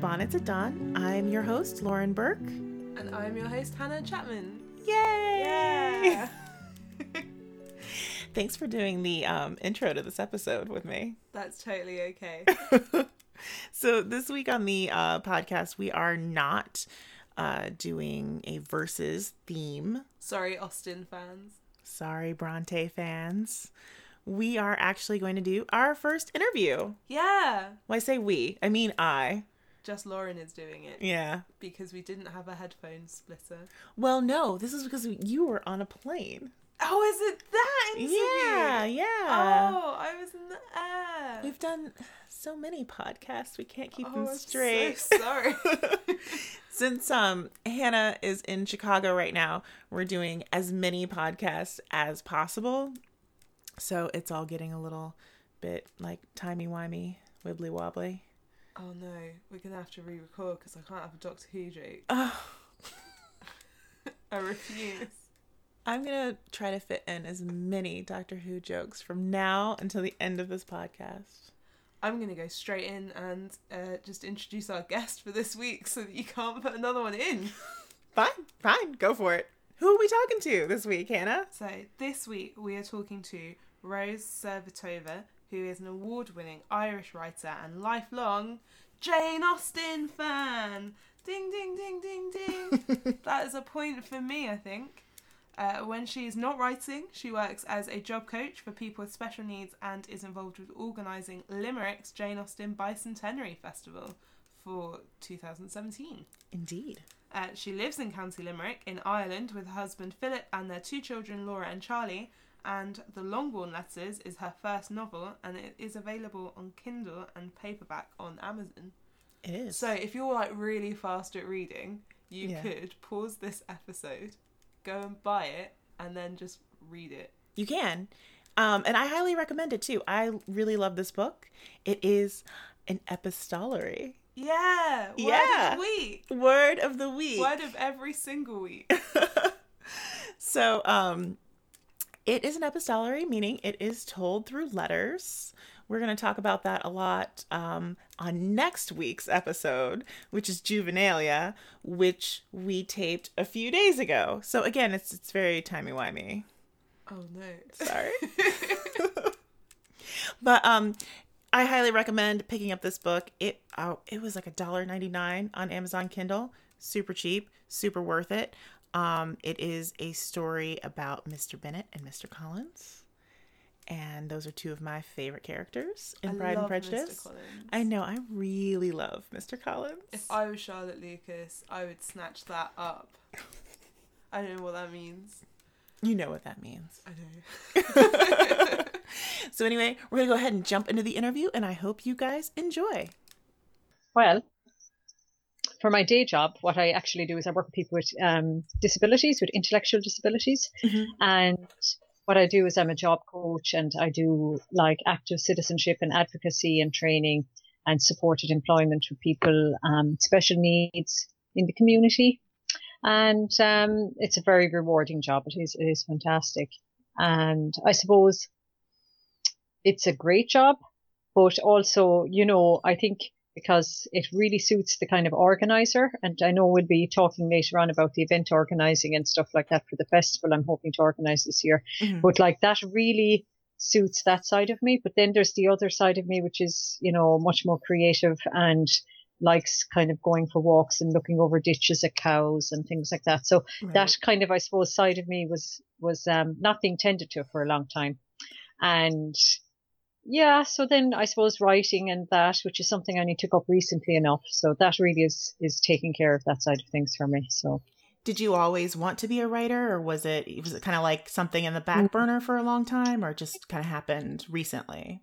Bonnets at Dawn. I'm your host, Lauren Burke. And I'm your host, Hannah Chapman. Yay! Thanks for doing the um, intro to this episode with me. That's totally okay. so, this week on the uh, podcast, we are not uh, doing a versus theme. Sorry, Austen fans. Sorry, Bronte fans. We are actually going to do our first interview. Yeah. When I say we, I mean I. Just Lauren is doing it Yeah. because we didn't have a headphone splitter. Well, no, this is because you were on a plane. Oh, is it that interview? Yeah, yeah. Oh, I was in the air. We've done so many podcasts, we can't keep oh, them I'm straight. So sorry. Since um Hannah is in Chicago right now, we're doing as many podcasts as possible. So it's all getting a little bit like timey wimey, wibbly wobbly. oh no, we're gonna have to re-record because I can't have a Doctor Who joke. Oh, I refuse. I'm gonna try to fit in as many Doctor Who jokes from now until the end of this podcast. I'm gonna go straight in and uh, just introduce our guest for this week so that you can't put another one in. Fine, fine, go for it. Who are we talking to this week, Hannah? So this week we are talking to Rose Servitova, who is an award-winning Irish writer and lifelong Jane Austen fan. Ding ding ding ding ding. that is a point for me, I think. Uh, when she is not writing, she works as a job coach for people with special needs and is involved with organising Limerick's Jane Austen Bicentenary Festival for 2017. Indeed. Uh, she lives in County Limerick in Ireland with her husband Philip and their two children Laura and Charlie. And The Longbourn Letters is her first novel and it is available on Kindle and paperback on Amazon. It is. So if you're like really fast at reading, you Yeah. could pause this episode, go and buy it, and then just read it. You can. Um, and I highly recommend it too. I really love this book. It is an epistolary. Yeah, word Yeah. of the week. Word of the week. Word of every single week. so, um, it is an epistolary, meaning it is told through letters. We're going to talk about that a lot um, on next week's episode, which is Juvenilia, which we taped a few days ago. So again, it's it's very timey wimey. Oh no. Sorry. but um I highly recommend picking up this book. It oh, it was like a dollar ninety nine on Amazon Kindle. Super cheap, super worth it. Um, it is a story about Mr. Bennet and Mr. Collins. And those are two of my favorite characters in I Pride and love Mr. Prejudice. Collins. I know, I really love Mr. Collins. If I was Charlotte Lucas, I would snatch that up. I don't know what that means. you know what that means. I know. So anyway, we're gonna go ahead and jump into the interview and I hope you guys enjoy. Well, for my day job, what I actually do is I work with people with um, disabilities, with intellectual disabilities. Mhm. And what I do is I'm a job coach and I do like active citizenship and advocacy and training and supported employment for people, um, special needs in the community. And um, it's a very rewarding job. It is, it is fantastic. And I suppose it's a great job, but also, you know, I think because it really suits the kind of organizer. And I know we'll be talking later on about the event organizing and stuff like that for the festival I'm hoping to organize this year. Mhm. But like that really suits that side of me. But then there's the other side of me, which is, you know, much more creative and likes kind of going for walks and looking over ditches at cows and things like that. So Right. that kind of, I suppose, side of me was, was, um, not being tended to for a long time. And yeah, so then I suppose writing and that, which is something I only took up recently enough. So that really is, is taking care of that side of things for me. So Did you always want to be a writer, or was it was it kind of like something in the back mm. burner for a long time, or just kind of happened recently?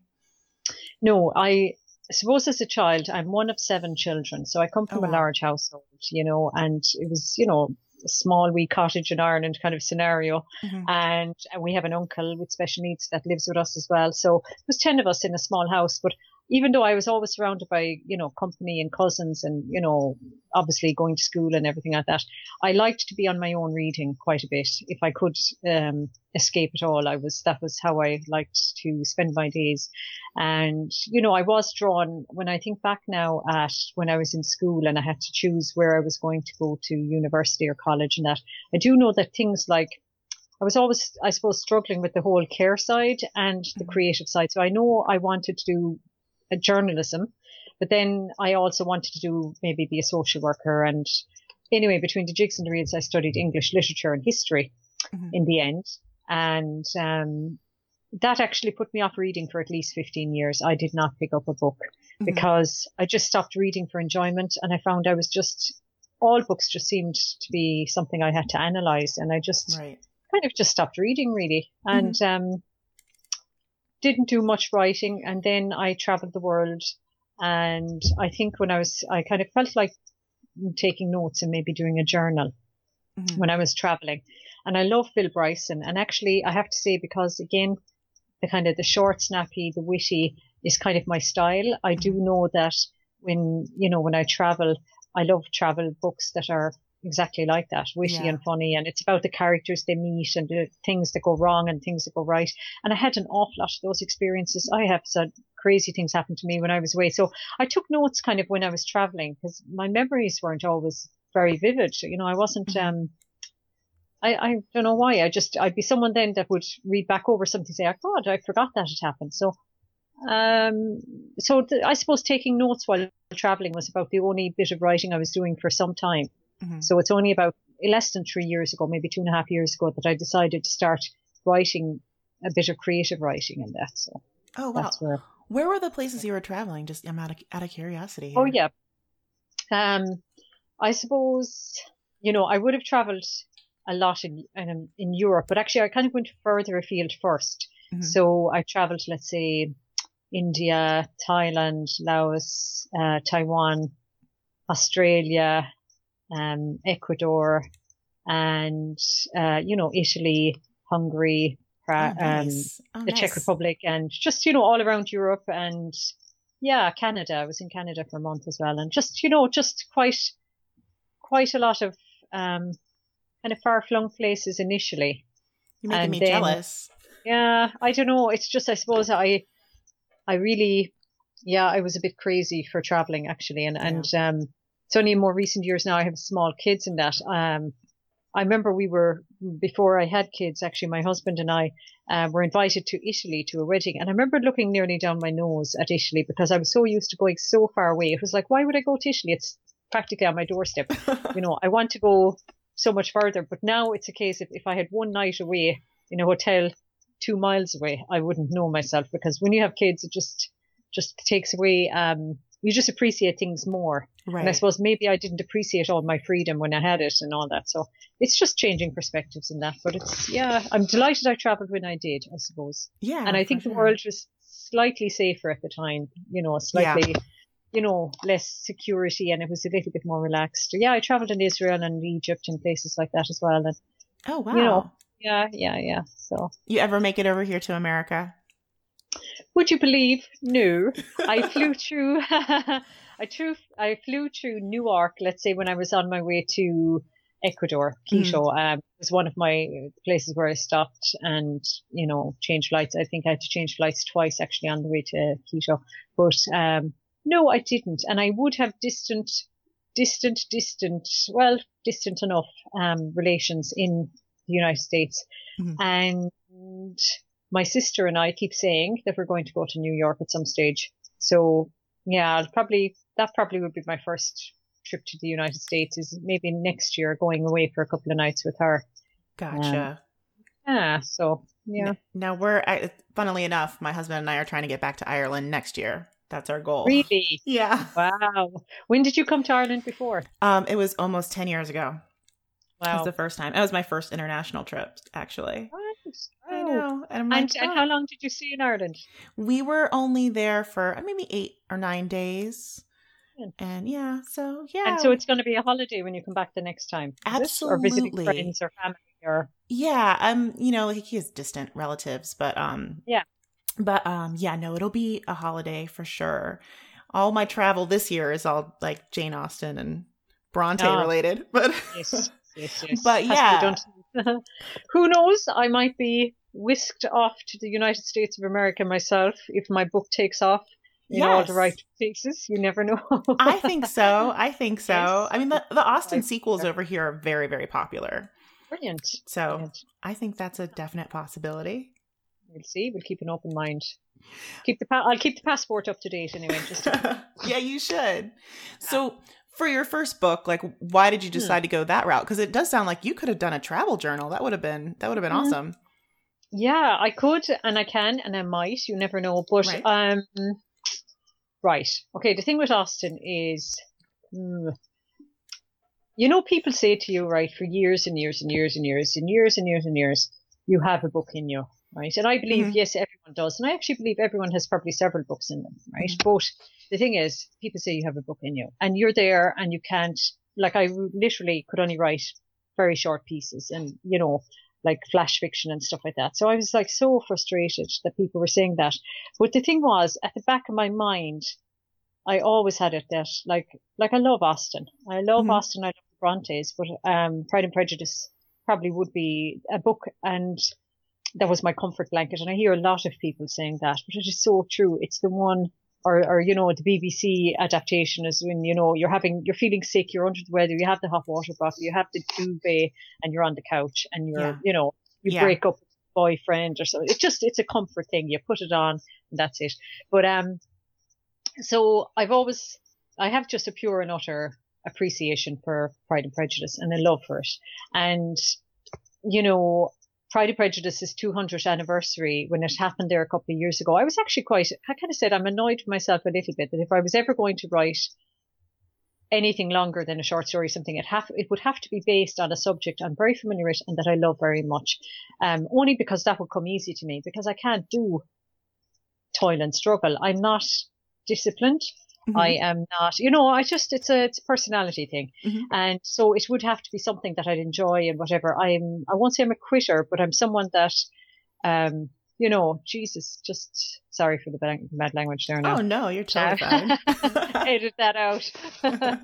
no, I suppose as a child, I'm one of seven children. So I come oh, from Oh, a large household, you know, and it was, you know, small wee cottage in Ireland kind of scenario. Mhm. And, and we have an uncle with special needs that lives with us as well. So it was 10 of us in a small house, but even though I was always surrounded by, you know, company and cousins and, you know, obviously going to school and everything like that, I liked to be on my own reading quite a bit. If I could um, escape at all, I was, that was how I liked to spend my days. And, you know, I was drawn, when I think back now at when I was in school and I had to choose where I was going to go to university or college and that, I do know that things like I was always, I suppose, struggling with the whole care side and the creative side. So I know I wanted to do journalism, but then I also wanted to do maybe be a social worker. And anyway, between the jigs and the reels, I studied English literature and history mm-hmm. in the end. And, um, that actually put me off reading for at least 15 years. I did not pick up a book mm-hmm. because I just stopped reading for enjoyment and I found I was just, all books just seemed to be something I had to analyze and I just right. kind of just stopped reading really. And, mm-hmm. um, didn't do much writing and then I traveled the world and I think when I was, I kind of felt like taking notes and maybe doing a journal mm-hmm. when I was traveling. And I love Bill Bryson. And actually, I have to say, because again, the kind of the short, snappy, the witty is kind of my style. I do mm-hmm. know that when, you know, when I travel, I love travel books that are exactly like that, witty yeah. and funny. And it's about the characters they meet and the things that go wrong and things that go right. And I had an awful lot of those experiences. I have said crazy things happen to me when I was away. So I took notes kind of when I was traveling because my memories weren't always very vivid. You know, I wasn't, mm-hmm. um, I, I don't know why. I just, I'd be someone then that would read back over something, and say, oh God, I forgot that had happened. So, um, so th- I suppose taking notes while traveling was about the only bit of writing I was doing for some time. Mm-hmm. So it's only about less than three years ago, maybe two and a half years ago, that I decided to start writing a bit of creative writing in that. So oh wow, where, where were the places you were traveling? Just I'm out of out of curiosity. Here. Oh yeah, um, I suppose you know I would have travelled a lot in, in in Europe, but actually I kind of went further afield 1st mm-hmm. So I travelled, let's say, India, Thailand, Laos, uh, Taiwan, Australia, um, Ecuador, and uh, you know Italy, Hungary, oh, nice. um, oh, the nice. Czech Republic, and just you know all around Europe, and yeah, Canada. I was in Canada for a month as well, and just you know just quite quite a lot of um, kind of far flung places initially. You're making and me then, jealous. Yeah, I don't know. It's just I suppose I I really yeah I was a bit crazy for traveling actually, and yeah. and um it's only in more recent years now I have small kids in that. Um, I remember we were before I had kids. Actually, my husband and I uh, were invited to Italy to a wedding, and I remember looking nearly down my nose at Italy because I was so used to going so far away. It was like, why would I go to Italy? It's practically on my doorstep. you know, I want to go so much further. But now it's a case of if I had one night away in a hotel two miles away, I wouldn't know myself because when you have kids, it just just takes away um, you just appreciate things more. Right. And I suppose maybe I didn't appreciate all my freedom when I had it and all that. So it's just changing perspectives in that. But it's, yeah, I'm delighted I traveled when I did, I suppose. Yeah. And I think the world was slightly safer at the time, you know, slightly, yeah. you know, less security and it was a little bit more relaxed. Yeah, I traveled in Israel and Egypt and places like that as well. And, oh, wow. You know, yeah, yeah, yeah. So you ever make it over here to America? Would you believe? No, I flew through. I flew. I flew through Newark. Let's say when I was on my way to Ecuador, Quito mm. um, was one of my places where I stopped and you know changed flights. I think I had to change flights twice actually on the way to Quito, but um, no, I didn't, and I would have distant, distant, distant, well, distant enough um, relations in the United States, mm. and my sister and I keep saying that we're going to go to New York at some stage. So yeah, I'll probably, that probably would be my first trip to the United States is maybe next year going away for a couple of nights with her. Gotcha. Um, yeah. So yeah. Now we're, funnily enough, my husband and I are trying to get back to Ireland next year. That's our goal. Really? Yeah. Wow. When did you come to Ireland before? Um, it was almost 10 years ago. Wow. It was the first time. It was my first international trip, actually. Know. And, I'm like, and, and how long did you see in Ireland? We were only there for uh, maybe eight or nine days. And yeah, so yeah. And so it's going to be a holiday when you come back the next time. Absolutely. Or visiting friends or family or. Yeah. Um, you know, like he has distant relatives, but um, yeah. But um, yeah, no, it'll be a holiday for sure. All my travel this year is all like Jane Austen and Bronte Oh. related, but Yes, yes, yes. But Has to be yeah. Who knows? I might be whisked off to the United States of America myself if my book takes off in all the right places. You never know. I think so. I think so. Yes. I mean, the, the Austen I- sequels over here are very, very popular. Brilliant. So Brilliant. I think that's a definite possibility. We'll see. We'll keep an open mind. Keep the pa- I'll keep the passport up to date anyway. Just to- yeah, you should. So for your first book, like, why did you Hmm. decide to go that route? Because it does sound like you could have done a travel journal. That would have been that would have been Mhm. awesome. Yeah, I could and I can and I might. You never know. But Right. um, right. Okay. The thing with Austen is, hmm, you know, people say to you, right, for years and years and years and years and years and years and years, you have a book in you, right? And I believe, Mhm. yes, everyone does, and I actually believe everyone has probably several books in them, right? Mhm. But the thing is, people say you have a book in you, and you're there, and you can't. Like, I literally could only write very short pieces, and you know, like flash fiction and stuff like that. So I was like so frustrated that people were saying that. But the thing was, at the back of my mind, I always had it that like like I love Austen. I love Mhm. Austen. I love the Brontes, but um, Pride and Prejudice probably would be a book, and that was my comfort blanket. And I hear a lot of people saying that, but it is so true. It's the one. Or, or, you know, the BBC adaptation is when, you know, you're having, you're feeling sick, you're under the weather, you have the hot water bottle, you have the duvet, and you're on the couch, and you're, Yeah. you know, you Yeah. break up with a boyfriend or something. It's just, it's a comfort thing. You put it on, and that's it. But, um, so I've always, I have just a pure and utter appreciation for Pride and Prejudice and a love for it. And, you know, Pride and Prejudice's 200th anniversary, when it happened there a couple of years ago, I was actually quite, I kind of said I'm annoyed with myself a little bit that if I was ever going to write anything longer than a short story, something it have it would have to be based on a subject I'm very familiar with and that I love very much. Um, only because that would come easy to me because I can't do toil and struggle. I'm not disciplined. Mhm. I am not, you know, I just, it's a, it's a personality thing. Mhm. And so it would have to be something that I'd enjoy and whatever. I'm, I won't say I'm a quitter, but I'm someone that, um, you know, Jesus, just sorry for the bad bad language there now Oh no, you're totally fine. edit that out.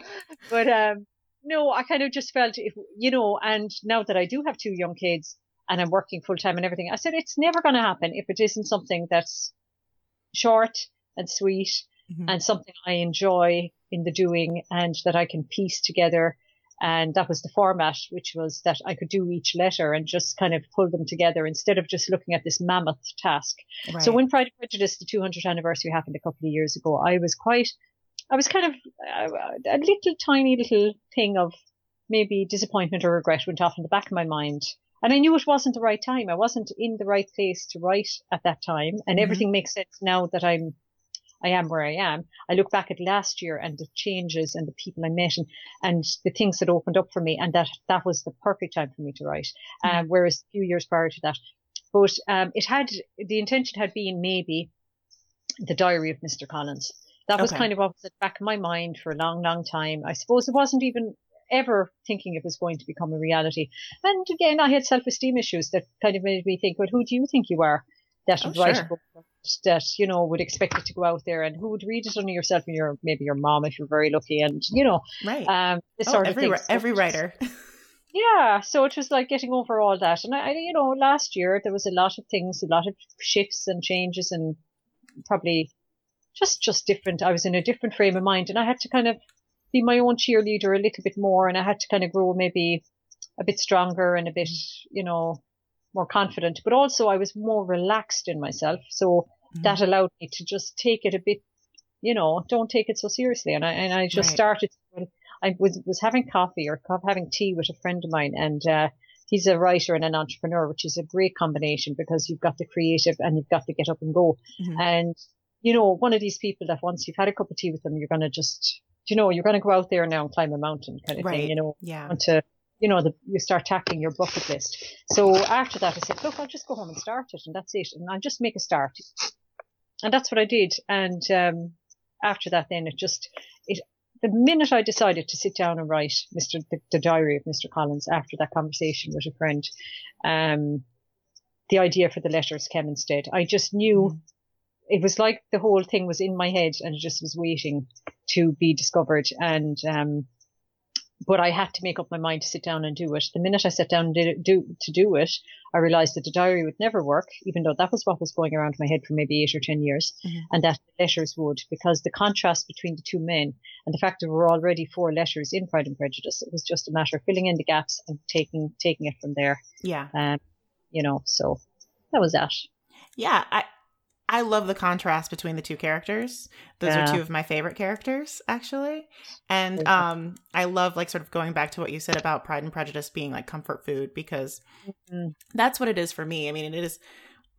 but um, no, I kind of just felt if you know, and now that I do have two young kids and I'm working full time and everything, I said it's never going to happen if it isn't something that's short and sweet Mhm. and something I enjoy in the doing and that I can piece together. And that was the format, which was that I could do each letter and just kind of pull them together instead of just looking at this mammoth task. Right. So when Pride and Prejudice, the 200th anniversary happened a couple of years ago, I was quite, I was kind of uh, a little tiny little thing of maybe disappointment or regret went off in the back of my mind. And I knew it wasn't the right time. I wasn't in the right place to write at that time. And Mhm. everything makes sense now that I'm, I am where I am. I look back at last year and the changes and the people I met and, and the things that opened up for me. And that, that was the perfect time for me to write. Um, whereas a few years prior to that, but um, it had the intention had been maybe the diary of Mr. Collins. That was Okay. kind of at the back of my mind for a long, long time. I suppose it wasn't even ever thinking it was going to become a reality. And again, I had self-esteem issues that kind of made me think, well, who do you think you are that Oh, would write sure. a book that, you know, would expect it to go out there and who would read it under yourself and your, maybe your mom if you're very lucky and, you know, right. um, this oh, sort every of thing. So every writer. yeah, so it was like getting over all that. And I, I- you know, last year there was a lot of things, a lot of shifts and changes and probably just, just different. I was in a different frame of mind and I had to kind of be my own cheerleader a little bit more and I had to kind of grow maybe a bit stronger and a bit, you know, more confident, but also I was more relaxed in myself. So Mm-hmm. that allowed me to just take it a bit, you know, don't take it so seriously. And I, and I just Right. started, I was, was having coffee or having tea with a friend of mine and, uh, he's a writer and an entrepreneur, which is a great combination because you've got the creative and you've got to get up and go. Mhm. And, you know, one of these people that once you've had a cup of tea with them, you're going to just, you know, you're going to go out there now and climb a mountain kind of Right. thing, you know, Yeah. want to, you know, the, you start tackling your bucket list. So after that, I said, look, I'll just go home and start it, and that's it, and I'll just make a start. And that's what I did. And um, after that, then it just, it, the minute I decided to sit down and write Mr. The, the diary of Mr. Collins after that conversation with a friend, um, the idea for the letters came instead. I just knew it was like the whole thing was in my head and it just was waiting to be discovered. And, um, but I had to make up my mind to sit down and do it. The minute I sat down and did it, do, to do it, I realized that the diary would never work, even though that was what was going around my head for maybe eight or 10 years, Mhm. and that the letters would, because the contrast between the two men and the fact that there were already four letters in Pride and Prejudice, it was just a matter of filling in the gaps and taking, taking it from there. Yeah. Um, you know, so that was that. Yeah, I I love the contrast between the two characters. Those Yeah. are two of my favorite characters, actually. And um I love like sort of going back to what you said about Pride and Prejudice being like comfort food because Mhm. that's what it is for me. I mean, it is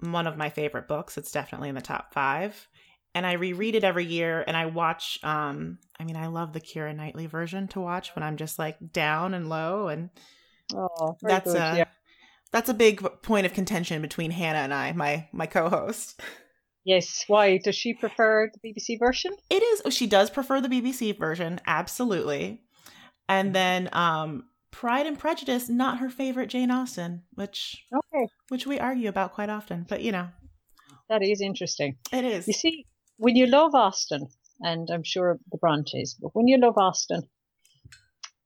one of my favorite books. It's definitely in the top 5. And I reread it every year and I watch um I mean, I love the Keira Knightley version to watch when I'm just like down and low and Oh, that's good, a yeah. that's a big point of contention between Hannah and I, my my co-host. Yes. Why does she prefer the BBC version? It is. oh, She does prefer the BBC version, absolutely. And then um Pride and Prejudice, not her favorite Jane Austen, which Okay, which we argue about quite often. But you know, that is interesting. it is. You see, when you love Austen, and I'm sure the Brontes, but when you love Austen,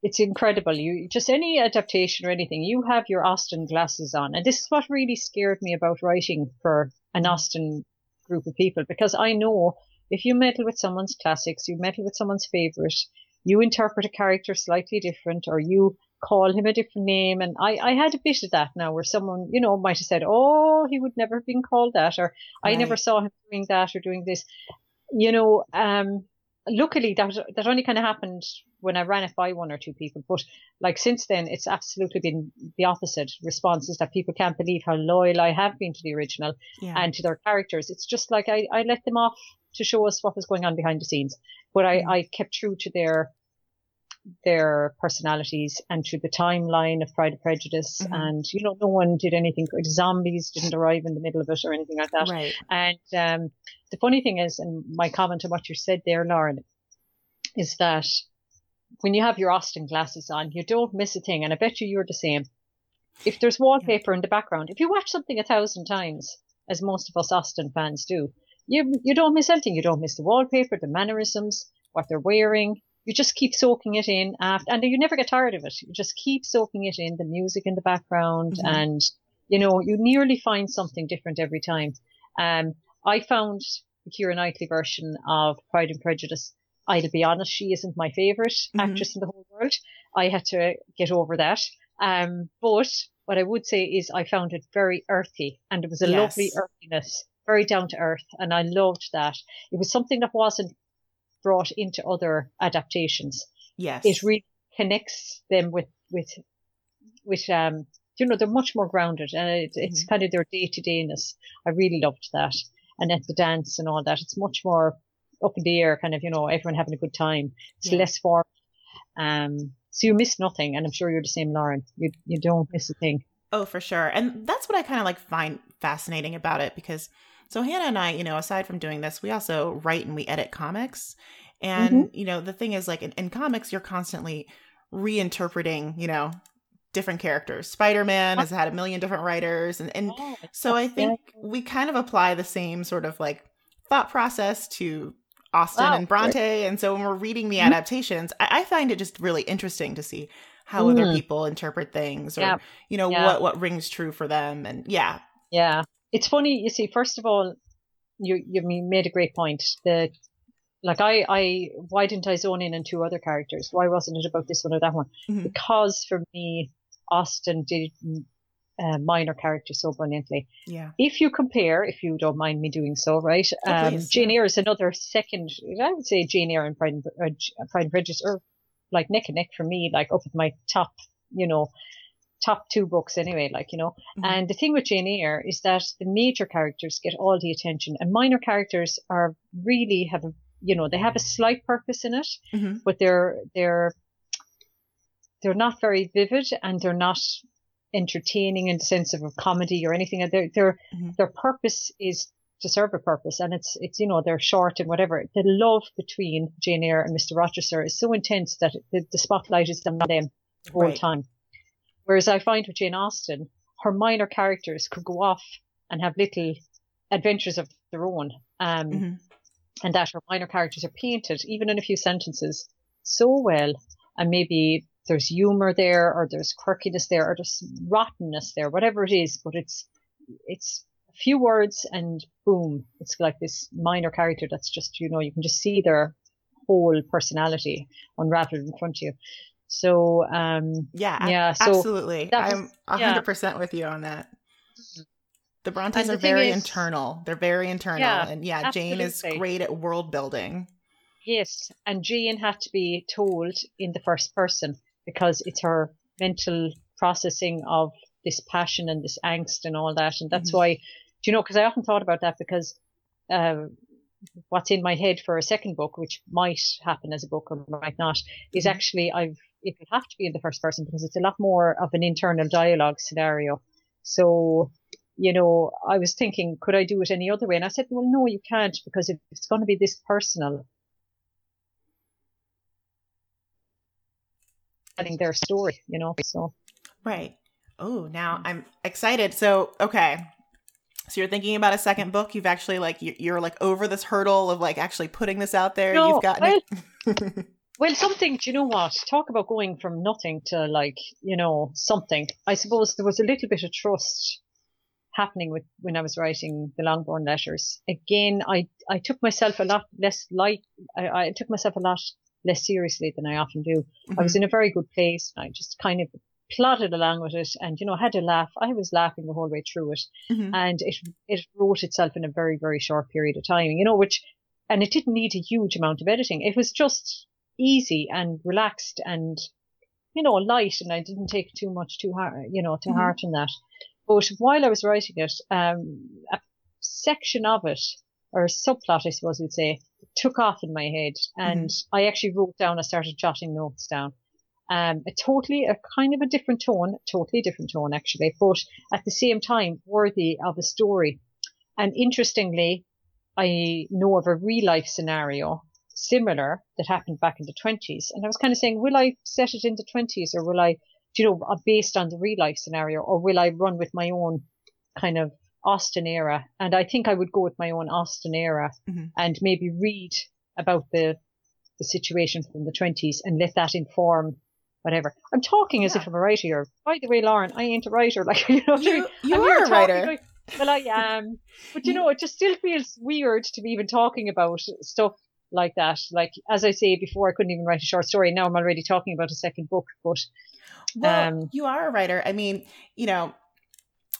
it's incredible. You just any adaptation or anything, you have your Austen glasses on, and this is what really scared me about writing for an Austen group of people because I know if you meddle with someone's classics, you meddle with someone's favorite, you interpret a character slightly different, or you call him a different name. And I, I had a bit of that now where someone, you know, might have said, Oh, he would never have been called that, or I never saw him doing that or doing this. You know, um, luckily that, that only kind of happened when I ran it by one or two people. But like since then, it's absolutely been the opposite response is that people can't believe how loyal I have been to the original Yeah. and to their characters. It's just like I, I let them off to show us what was going on behind the scenes, but I, Mm. I kept true to their their personalities and to the timeline of Pride and Prejudice. Mhm. And you know, no one did anything. The zombies didn't arrive in the middle of it or anything like that. right. And um, the funny thing is, and my comment on what you said there, Lauren, is that when you have your Austen glasses on, you don't miss a thing. And I bet you you're the same. If there's wallpaper in the background, if you watch something a thousand times, as most of us Austen fans do, you you don't miss anything. You don't miss the wallpaper, the mannerisms, what they're wearing. You just keep soaking it in after, and you never get tired of it. You just keep soaking it in, the music in the background, Mhm. and you know, you nearly find something different every time. Um, I found the Keira Knightley version of Pride and Prejudice. I'll be honest, she isn't my favorite Mhm. actress in the whole world. I had to get over that. Um, but what I would say is I found it very earthy and it was a Yes. lovely earthiness, very down to earth. And I loved that. It was something that wasn't brought into other adaptations. Yes. It really connects them with, with, with, um, you know, they're much more grounded and it, it's Mm-hmm. kind of their day to dayness. I really loved that. And at the dance and all that, it's much more up in the air, kind of, you know, everyone having a good time. It's Yeah. less formal. Um, so you miss nothing. And I'm sure you're the same, Lauren. You, you don't miss a thing. Oh, for sure. And that's what I kind of like find fascinating about it because so Hannah and I, you know, aside from doing this, we also write and we edit comics. And, you know, the thing is like in, in comics, you're constantly reinterpreting, you know, different characters. Spider-Man has had a million different writers and, and so I think we kind of apply the same sort of like thought process to Austen Wow, and Bronte. And so when we're reading the Mhm. adaptations, I, I find it just really interesting to see how other Mm. people interpret things or, Yeah. you know, Yeah. what, what rings true for them. And yeah, Yeah. It's funny, you see, first of all, you, you made a great point. that like I, I, why didn't I zone in on two other characters? Why wasn't it about this one or that one? Mhm. Because for me, Austen did uh, minor characters so brilliantly. yeah. If you compare, if you don't mind me doing so, right? Oh, um, please, Jane. Eyre is another second, I would say Jane Eyre and Pride and, uh, Pride and Prejudice are like neck and neck for me, like up at my top, you know, top two books anyway, like, you know. Mhm. And the thing with Jane Eyre is that the major characters get all the attention and minor characters are really have a, you know, they have a slight purpose in it, Mhm. but they're, they're, they're not very vivid and they're not entertaining in the sense of a comedy or anything. Their, their, Mhm. their purpose is to serve a purpose and it's, it's, you know, they're short and whatever. The love between Jane Eyre and Mr. Rochester is so intense that the, the spotlight is on them the whole Right. time. Whereas I find with Jane Austen, her minor characters could go off and have little adventures of their own Um, Mhm. and that her minor characters are painted, even in a few sentences, so well. And maybe there's humor there, or there's quirkiness there, or there's rottenness there, whatever it is. But it's it's a few words, and boom, it's like this minor character that's just you know you can just see their whole personality unraveled in front of you. So um, Yeah, Yeah, so absolutely. was- I'm a yeah. hundred percent with you on that. The Brontes And are very is- internal. They're very internal, Yeah, and yeah, Jane is great at world building. Yes, and Jane had to be told in the first person because it's her mental processing of this passion and this angst and all that. And that's Mhm. why, do you know, because I often thought about that because uh, what's in my head for a second book, which might happen as a book or might not, is Mhm. actually I've it will have to be in the first person because it's a lot more of an internal dialogue scenario. So, you know, I was thinking, could I do it any other way? And I said, well, no, you can't because if it's going to be this personal, telling their story, you know. So Right. Oh, Mm. now I'm excited. So, okay. So you're thinking about a second book. You've actually like you- you're like over this hurdle of like actually putting this out there. No, You've gotten it. well, something. Do you know what? Talk about going from nothing to like you know something. I suppose there was a little bit of trust happening with when I was writing the Longbourn letters. Again, I I took myself a lot less light. I, I took myself a lot less seriously than I often do. I was in a very good place. I just kind of plodded along with it, and you know, had a laugh. I was laughing the whole way through it. Mhm. and it it wrote itself in a very very short period of time you know which and it didn't need a huge amount of editing it was just easy and relaxed and you know light and i didn't take too much too hard you know to Mhm. heart in that but while i was writing it um a section of it or a subplot i suppose you'd say took off in my head and i actually wrote down i started jotting notes down um, a totally, a kind of a different tone, totally different tone actually, but at the same time worthy of a story. And interestingly, I know of a real life scenario similar that happened back in the twenties. And I was kind of saying, will I set it in the twenties or will I, you know, uh, based on the real life scenario or will I run with my own kind of Austen era? And I think I would go with my own Austen era Mhm. and maybe read about the, the situation from the twenties and let that inform whatever. I'm talking as if I'm a writer here. By the way, Lauren, I ain't a writer. Like, you know, what I mean? You, you I'm are a writer. like- well, I am, but You- know, it just still feels weird to be even talking about stuff like that. Like as I say before, I couldn't even write a short story. Now I'm already talking about a second book. But Well, Um, you are a writer. I mean, you know,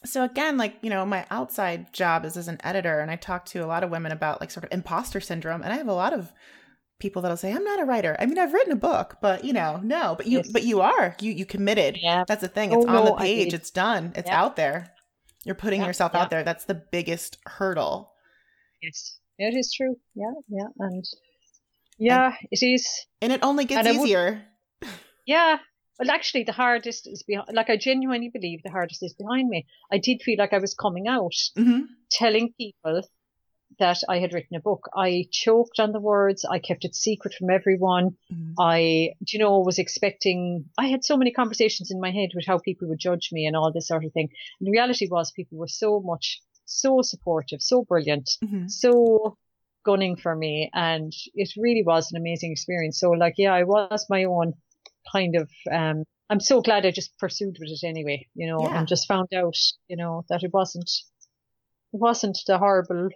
so again, like, you know, my outside job is as an editor, and I talk to a lot of women about like sort of imposter syndrome, and I have a lot of people that'll say, I'm not a writer. I mean, I've written a book, but you know, no, but you Yes. but you are. You you committed. yeah, That's the thing. Oh, It's on no, the page. It's done. It's Yeah. out there. You're putting Yeah, yourself yeah. out there. That's the biggest hurdle. yes, it is true. Yeah, yeah, and yeah, it is. And it only gets And I would- easier. Yeah. Well, actually, the hardest is behind. Like, I genuinely believe the hardest is behind me. I did feel like I was coming out, hmm telling people that I had written a book. I choked on the words. I kept it secret from everyone. Mm-hmm. I, do you know, was expecting, I had so many conversations in my head with how people would judge me and all this sort of thing. And the reality was people were so much, so supportive, so brilliant, hmm so gunning for me. And it really was an amazing experience. So like, yeah, I was my own kind of, um, I'm so glad I just pursued with it anyway, you know, Yeah. and just found out, you know, that it wasn't, it wasn't the horrible,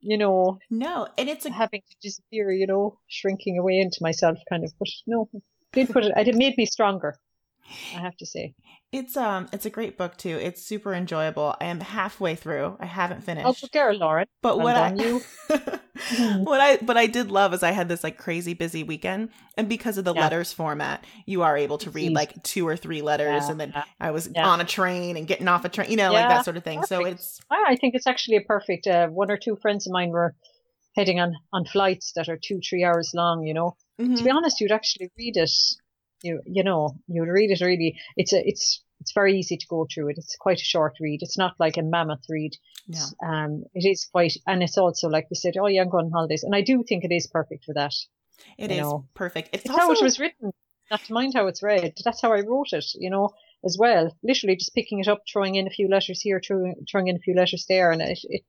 you know, No, and it's a having to disappear, you know, shrinking away into myself kind of, but no, did put it, it made me stronger, I have to say. it's um it's a great book too. It's super enjoyable. I am halfway through. I haven't finished. Oh, good girl, Lauren. But Well what I you. what I but I did love is I had this like crazy busy weekend, and because of the Yeah. letters format, you are able to read like two or three letters, Yeah, and then. I was Yeah. on a train and getting off a train, you know, like that sort of thing. So it's I I think it's actually a perfect. Uh, one or two friends of mine were heading on on flights that are two, three hours long. You know, mhm. to be honest, you'd actually read it. You you know, you'd read it really. It's a it's it's very easy to go through it. It's quite a short read. It's not like a mammoth read. no. Um, it is quite, and it's also like they said, oh yeah, I'm going on holidays, and I do think it is perfect for that. It is know, perfect. It's, It's also how it was written, not to mind how it's read. That's how I wrote it, you know, as well. Literally just picking it up, throwing in a few letters here, throwing, throwing in a few letters there, and it, it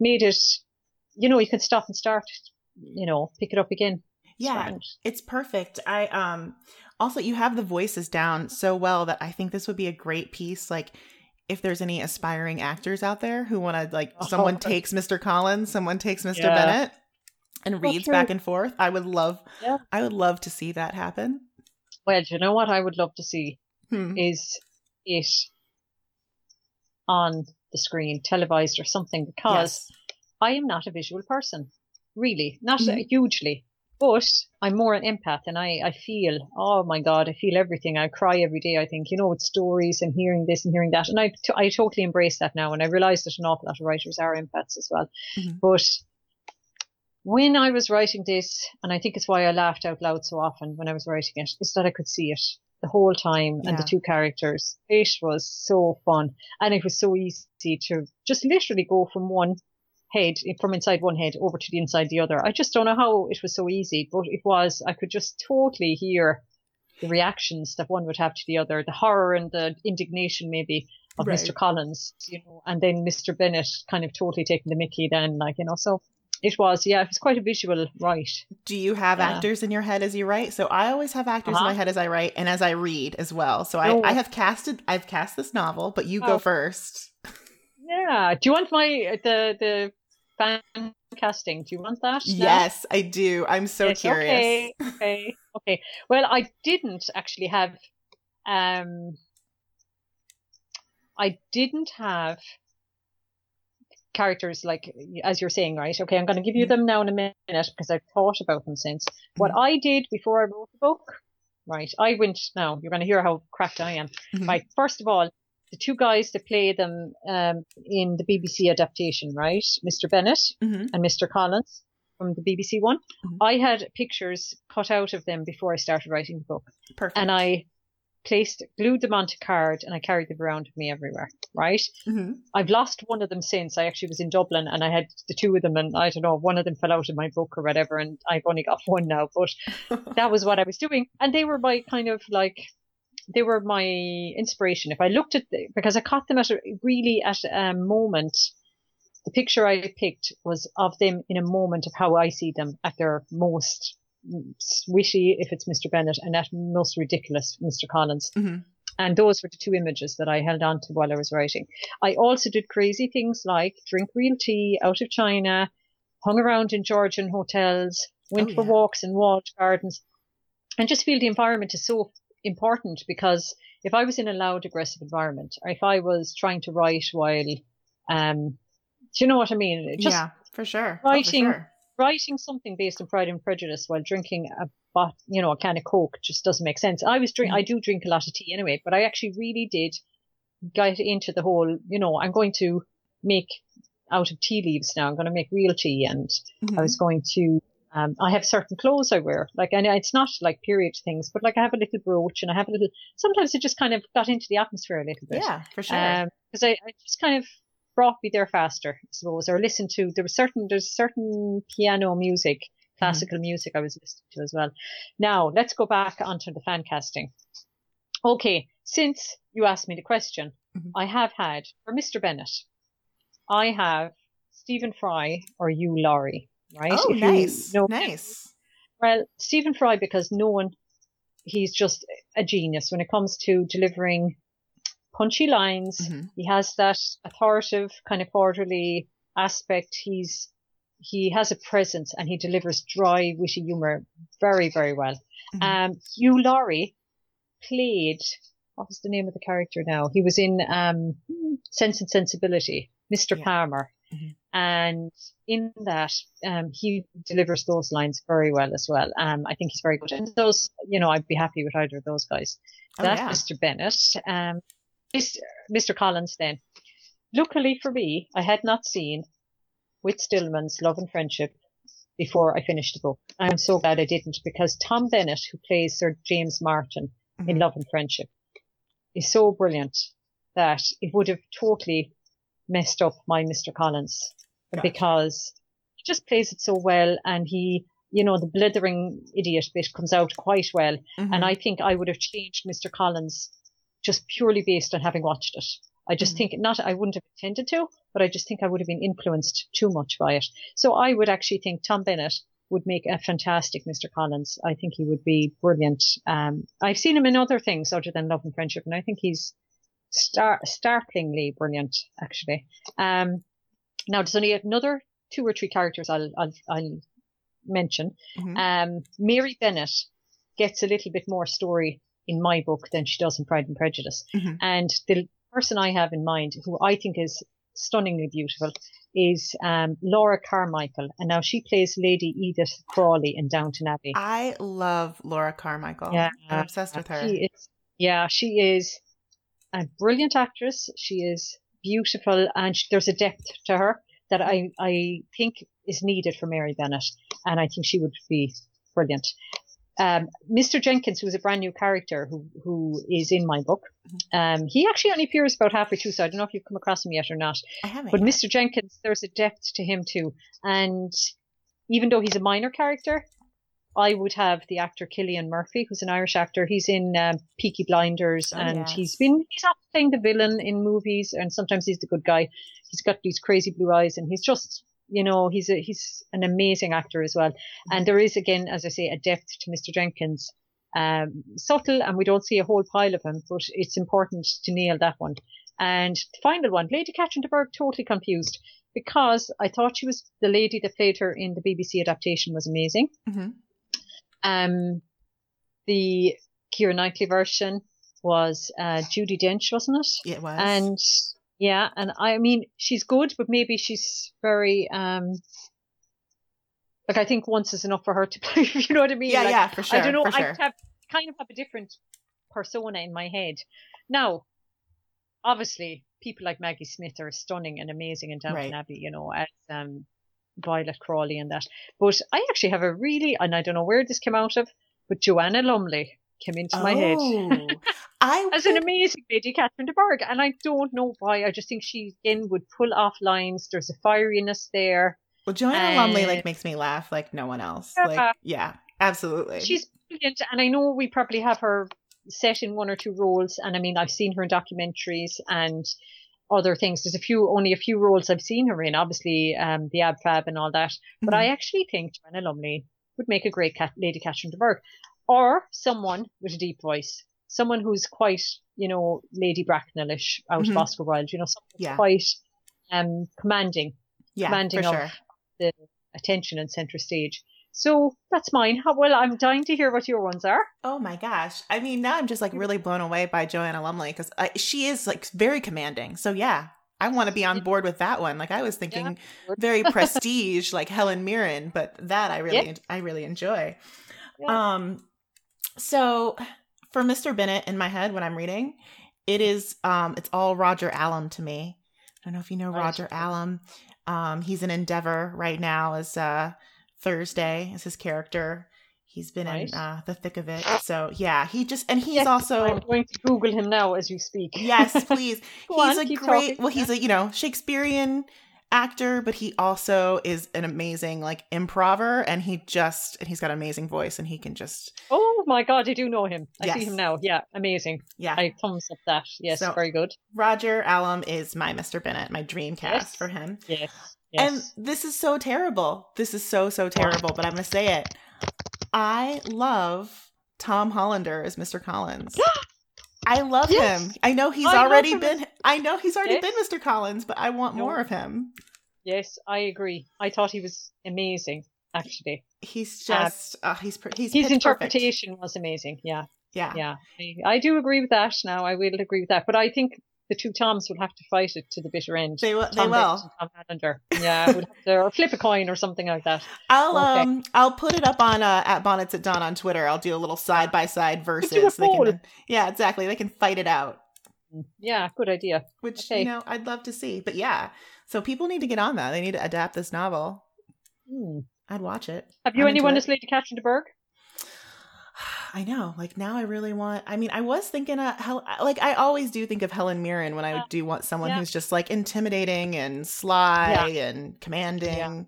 made it you know, you can stop and start, you know, pick it up again. Yeah, it's perfect. I um also you have the voices down so well that I think this would be a great piece like if there's any aspiring actors out there who want to like someone Oh. takes Mr. Collins, someone takes Mr. Yeah. Bennet and reads back and forth. I would love Yeah. I would love to see that happen. Well, do you know what I would love to see Hmm. is it on the screen, televised or something, because Yes. I am not a visual person, really, not uh, Mhm. hugely, but I'm more an empath, and I I feel, oh my god, I feel everything. I cry every day. I think, you know, with stories and hearing this and hearing that, and I t- I totally embrace that now, and I realise that an awful lot of writers are empaths as well, Mhm. but. When I was writing this, and I think it's why I laughed out loud so often when I was writing it, is that I could see it the whole time and the two characters. It was so fun. And it was so easy to just literally go from one head, from inside one head over to the inside the other. I just don't know how it was so easy, but it was. I could just totally hear the reactions that one would have to the other, the horror and the indignation maybe of Right. Mr. Collins, you know, and then Mr. Bennet kind of totally taking the mickey then, like, you know, so it was, yeah, it was quite a visual write. Do you have Yeah. actors in your head as you write? So I always have actors in Uh-huh. my head as I write and as I read as well. So No. I, I have casted I've cast this novel, but you Oh. go first. Yeah. Do you want my, the, the fan casting? Do you want that? Yes, I do. I'm so Yes, curious. Okay, okay, okay. Well, I didn't actually have, um, I didn't have characters like as you're saying, right? Okay, I'm going to give you Mhm. them now in a minute because I've thought about them since. What Mm-hmm. I did before I wrote the book, right? I went now. You're going to hear how cracked I am. Mhm. Right. First of all, the two guys that play them um, in the BBC adaptation, right? Mr. Bennet Mhm. and Mr. Collins from the BBC one. Mhm. I had pictures cut out of them before I started writing the book, Perfect. and I placed glued them onto card and I carried them around with me everywhere. Right. hmm I've lost one of them since. I actually was in Dublin and I had the two of them, and I don't know, one of them fell out of my book or whatever, and I've only got one now. But that was what I was doing, and they were my kind of like they were my inspiration. If I looked at the, because I caught them at a really at a moment, the picture I picked was of them in a moment of how I see them at their most witty, if it's Mr. Bennet, and at most ridiculous, Mr. Collins. Mhm. And those were the two images that I held on to while I was writing. I also did crazy things like drink real tea out of China, hung around in Georgian hotels, went Oh, for walks in walled gardens, and just feel the environment is so important because if I was in a loud, aggressive environment, or if I was trying to write while, um, do you know what I mean? Just yeah, for sure. Oh, for writing- sure. writing something based on Pride and Prejudice while drinking a bot, you know, a can of Coke just doesn't make sense. I was drink, Mm. I do drink a lot of tea anyway, but I actually really did get into the whole, you know, I'm going to make out of tea leaves now. I'm going to make real tea, and Mhm. I was going to. Um, I have certain clothes I wear, like, and it's not like period things, but like I have a little brooch and I have a little. Sometimes it just kind of got into the atmosphere a little bit. yeah, for sure. because I, I just kind of brought me there faster, I suppose, or listened to. There was certain there's certain piano music, classical music I was listening to as well. Now let's go back onto the fan casting. Okay, since you asked me the question, Mhm. I have had for Mr. Bennet, I have Stephen Fry or Hugh Laurie, right? oh, If you nice. know- nice. well, Stephen Fry, because no one, he's just a genius when it comes to delivering punchy lines. Mhm. He has that authoritative kind of orderly aspect. He's, he has a presence and he delivers dry, witty humor very, very well. Mhm. Um, Hugh Laurie played, what was the name of the character now? He was in, um, Sense and Sensibility, Mr. Yeah. Palmer. Mhm. And in that, um, he delivers those lines very well as well. Um, I think he's very good. And those, you know, I'd be happy with either of those guys. Oh, That's yeah. Mr. Bennet. Um, this, Mr. Collins then. Luckily for me, I had not seen Whit Stillman's Love and Friendship before I finished the book. I'm so glad I didn't because Tom Bennett, who plays Sir James Martin in Mhm. Love and Friendship, is so brilliant that it would have totally messed up my Mr. Collins Gotcha. because he just plays it so well and he, you know, the blithering idiot bit comes out quite well. Mhm. And I think I would have changed Mr. Collins just purely based on having watched it. I just Mhm. think not, I wouldn't have intended to, but but I just think I would have been influenced too much by it. So I would actually think Tom Bennett would make a fantastic Mr. Collins. I think he would be brilliant. Um, I've seen him in other things other than Love and Friendship, and I think he's star- startlingly brilliant, actually. Um, now there's only another two or three characters I'll, I'll, I'll mention. Mhm. Um, Mary Bennet gets a little bit more story in my book than she does in Pride and Prejudice. Mhm. And the person I have in mind, who I think is stunningly beautiful, is um, Laura Carmichael. And now she plays Lady Edith Crawley in Downton Abbey. I love Laura Carmichael. Yeah. I'm obsessed with her. She is, yeah, she is a brilliant actress. She is beautiful, and sh there's a depth to her that I I think is needed for Mary Bennet, and I think she would be brilliant. Um, Mr. Jenkins, who's a brand new character who who is in my book, um, he actually only appears about halfway through, so I don't know if you've come across him yet or not. I haven't. But yet. Mr. Jenkins, there's a depth to him too. And even though he's a minor character, I would have the actor Cillian Murphy, who's an Irish actor. He's in um, Peaky Blinders, Oh, and yes. he's been he's often playing the villain in movies, and sometimes he's the good guy. He's got these crazy blue eyes, and he's just you know he's a he's an amazing actor as well. And there is again, as I say, a depth to Mr. Jenkins. Um, subtle, and we don't see a whole pile of him, but it's important to nail that one. And the final one, Lady Catherine de Bourgh, totally confused because I thought she was the lady that played her in the BBC adaptation was amazing. Mhm. Um, the Keira Knightley version was uh, Judi Dench, wasn't it? it was. And yeah, and I mean she's good, but maybe she's very um. Like I think once is enough for her to play. You know what I mean? yeah, Like, yeah, for sure. I don't know. For I have, kind of have a different persona in my head. Now, obviously, people like Maggie Smith are stunning and amazing in Downton Right. Abbey, you know, as um, Violet Crawley and that. But I actually have a really, and I don't know where this came out of, but Joanna Lumley came into my head Oh, I as an amazing Lady Catherine de Bourgh, and I don't know why. I just think she again would pull off lines. There's a fieriness there. well, Joanna Lumley uh, like makes me laugh like no one else. Yeah. Like, yeah, absolutely. She's brilliant, and I know we probably have her set in one or two roles. And I mean, I've seen her in documentaries and other things. There's a few, only a few roles I've seen her in. Obviously, um, the Ab Fab and all that. But Mhm. I actually think Joanna Lumley would make a great cat, Lady Catherine de Bourgh, or someone with a deep voice, someone who's quite, you know, Lady Bracknell-ish out Mhm. of Oscar Wilde. You know, someone Yeah. quite um commanding yeah, commanding of- sure. the attention and center stage. So that's mine. Well, I'm dying to hear what your ones are. Oh my gosh. I mean, now I'm just like really blown away by Joanna Lumley because she is like very commanding. So yeah, I want to be on board with that one. Like I was thinking good. very prestige, like Helen Mirren, but that I really, Yeah. I really enjoy. Yeah. Um, so for Mr. Bennet in my head when I'm reading, it is, um, it's all Roger Allam to me. I don't know if you know Roger Allam. Um, he's an Endeavour right now as uh, Thursday as his character. He's been Right. in uh, the thick of it. So yeah, he just and he's Yes, also I'm going to Google him now as you speak. yes, please. He's on, a great. talking. Well, he's a you know Shakespearean actor, but he also is an amazing like improver, and he just and he's got an amazing voice, and he can just Oh my God, I do know him. I see him now. Yeah, amazing. yeah. I thumbs up that. Yes, So- very good. Roger Allam is my Mr. Bennet, my dream cast Yes. for him. Yes. Yes. And this is so terrible. This is so so terrible, but I'm going to say it. I love Tom Hollander as Mr. Collins. I love Yes. him. I know he's I already been I know he's already Yes. been Mr. Collins, but I want No. more of him. yes, I agree. I thought he was amazing. Actually, He's Uh, just uh, he's per- he's his pitch perfect. interpretation was amazing. Yeah, Yeah. yeah. I, I do agree with that. Now, I will agree with that. But I think the two Toms will have to fight it to the bitter end. They will they will. Tom Hollander. Yeah, would have to, or flip a coin or something like that. I'll Okay. um I'll put it up on uh at Bonnets at Dawn on Twitter. I'll do a little side by side versus they can Yeah, exactly. They can fight it out. Yeah, good idea. Which Okay. you know, I'd love to see. But yeah. So people need to get on that. They need to adapt this novel. Hmm. I'd watch it. Have you I'm anyone as Lady Catherine de Bourgh? I know. Like now, I really want. I mean, I was thinking, uh, Hel- like I always do think of Helen Mirren when I Yeah. do want someone Yeah. who's just like intimidating and sly and commanding.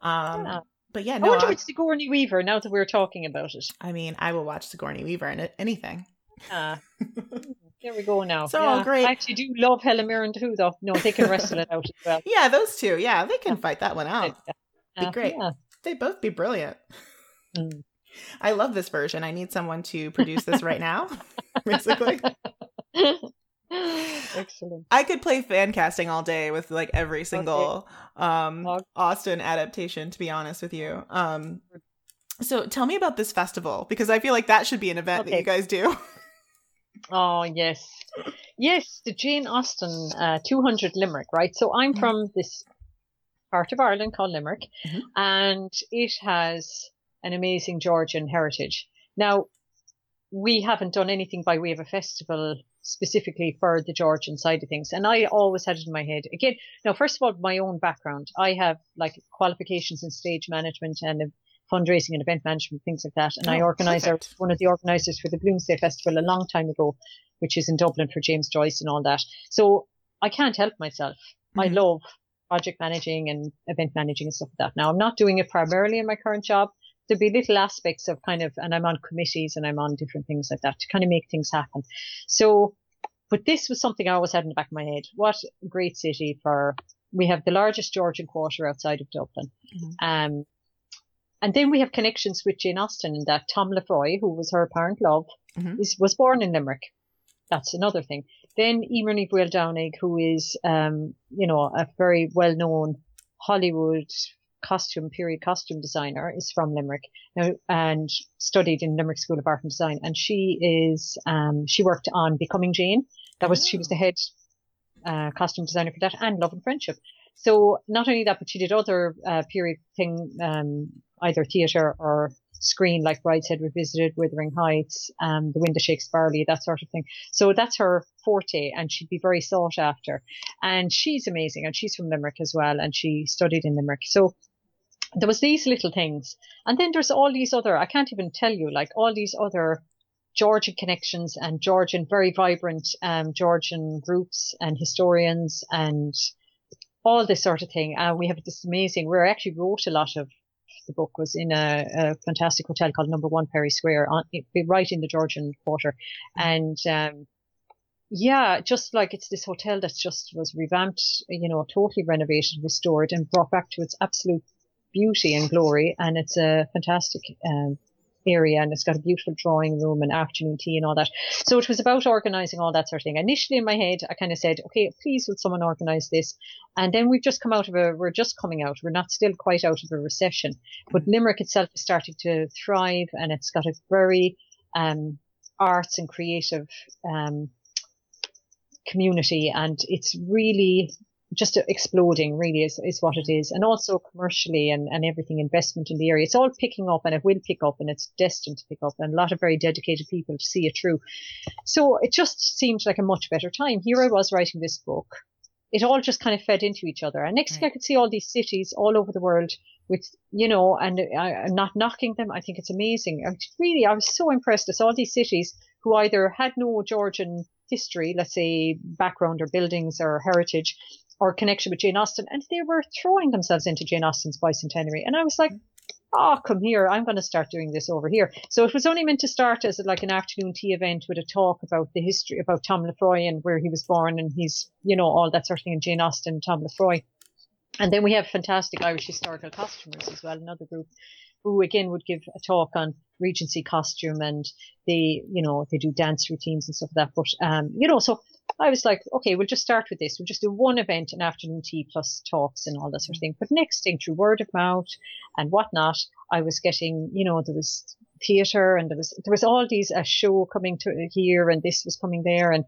Um, Yeah. but yeah, I no. wonder I, if it's Sigourney Weaver now that we're talking about it. I mean, I will watch Sigourney Weaver in it- anything. Uh, there we go now. So yeah. great. I actually do love Helen Mirren too, though. No, they can wrestle it out as well. Yeah, those two. Yeah, they can fight that one out. Yeah. Be great. Yeah. They both be brilliant. Mm. I love this version. I need someone to produce this right now, basically. Excellent. I could play fan casting all day with like every single okay. um Austen adaptation to be honest with you. Um so tell me about this festival because I feel like that should be an event okay. that you guys do. Oh, yes. Yes, the Jane Austen uh, 200 Limerick, right? So I'm mm-hmm. from this part of Ireland called Limerick, mm-hmm. and it has an amazing Georgian heritage. Now, we haven't done anything by way of a festival specifically for the Georgian side of things. And I always had it in my head. Again, now, first of all, my own background. I have like qualifications in stage management and fundraising and event management, things like that. And oh, I organise one of the organisers for the Bloomsday Festival a long time ago, which is in Dublin for James Joyce and all that. So I can't help myself. Mm-hmm. I love project managing and event managing and stuff like that. Now I'm not doing it primarily in my current job. There'll be little aspects of kind of, and I'm on committees and I'm on different things like that to kind of make things happen. So, but this was something I always had in the back of my head. What a great city for, we have the largest Georgian quarter outside of Dublin. Mm-hmm. Um, and then we have connections with Jane Austen and that Tom Lefroy, who was her apparent love, mm-hmm. is, was born in Limerick. That's another thing. Then Emer Buell Downing, who is, um, you know, a very well known Hollywood costume, period costume designer, is from Limerick now, and studied in Limerick School of Art and Design. And she is, um, she worked on Becoming Jane. That was, oh. she was the oh. head, uh, costume designer for that and Love and Friendship. So not only that, but she did other, uh, period thing, um, either theatre or screen, like Brideshead Revisited, Wuthering Heights, um, The Wind That Shakes Barley, that sort of thing. So that's her forte, and she'd be very sought after. And she's amazing, and she's from Limerick as well, and she studied in Limerick. So there was these little things, and then there's all these other. I can't even tell you, like all these other Georgian connections and Georgian, very vibrant um, Georgian groups and historians and all this sort of thing. And uh, we have this amazing. We actually wrote a lot of the book was in a, a fantastic hotel called Number One Perry Square, on, right in the Georgian Quarter, and um, yeah, just like it's this hotel that's just was revamped, you know, totally renovated, restored, and brought back to its absolute beauty and glory, and it's a fantastic um, area and it's got a beautiful drawing room and afternoon tea and all that. So it was about organizing all that sort of thing. Initially in my head, I kind of said, okay, please will someone organize this? And then we've just come out of a, we're just coming out. We're not still quite out of a recession, but. Limerick itself is starting to thrive and it's got a very, um, arts and creative, um, community and it's really just exploding really is, is what it is. And also commercially and, and everything investment in the area. It's all picking up and it will pick up and it's destined to pick up and a lot of very dedicated people to see it through. So it just seemed like a much better time. Here I was writing this book. It all just kind of fed into each other. And next thing I could see all these cities all over the world with, you know, and uh, I, am not knocking them. I think it's amazing. I really, I was so impressed. I all these cities who either had no Georgian history, let's say background or buildings or heritage, or connection with Jane Austen, and they were throwing themselves into Jane Austen's bicentenary. And I was like, oh, come here, I'm going to start doing this over here. So it was only meant to start as like an afternoon tea event with a talk about the history, about Tom Lefroy and where he was born and he's, you know, all that sort of thing, and Jane Austen, Tom Lefroy. And then we have fantastic Irish historical costumers as well, another group who again would give a talk on Regency costume and they, you know, they do dance routines and stuff like that. But, um, you know, so I was like, okay, we'll just start with this. We'll just do one event, an afternoon tea plus talks and all that sort of thing. But next thing, through word of mouth and whatnot, I was getting, you know, there was theatre and there was, there was all these, a show coming to here and this was coming there and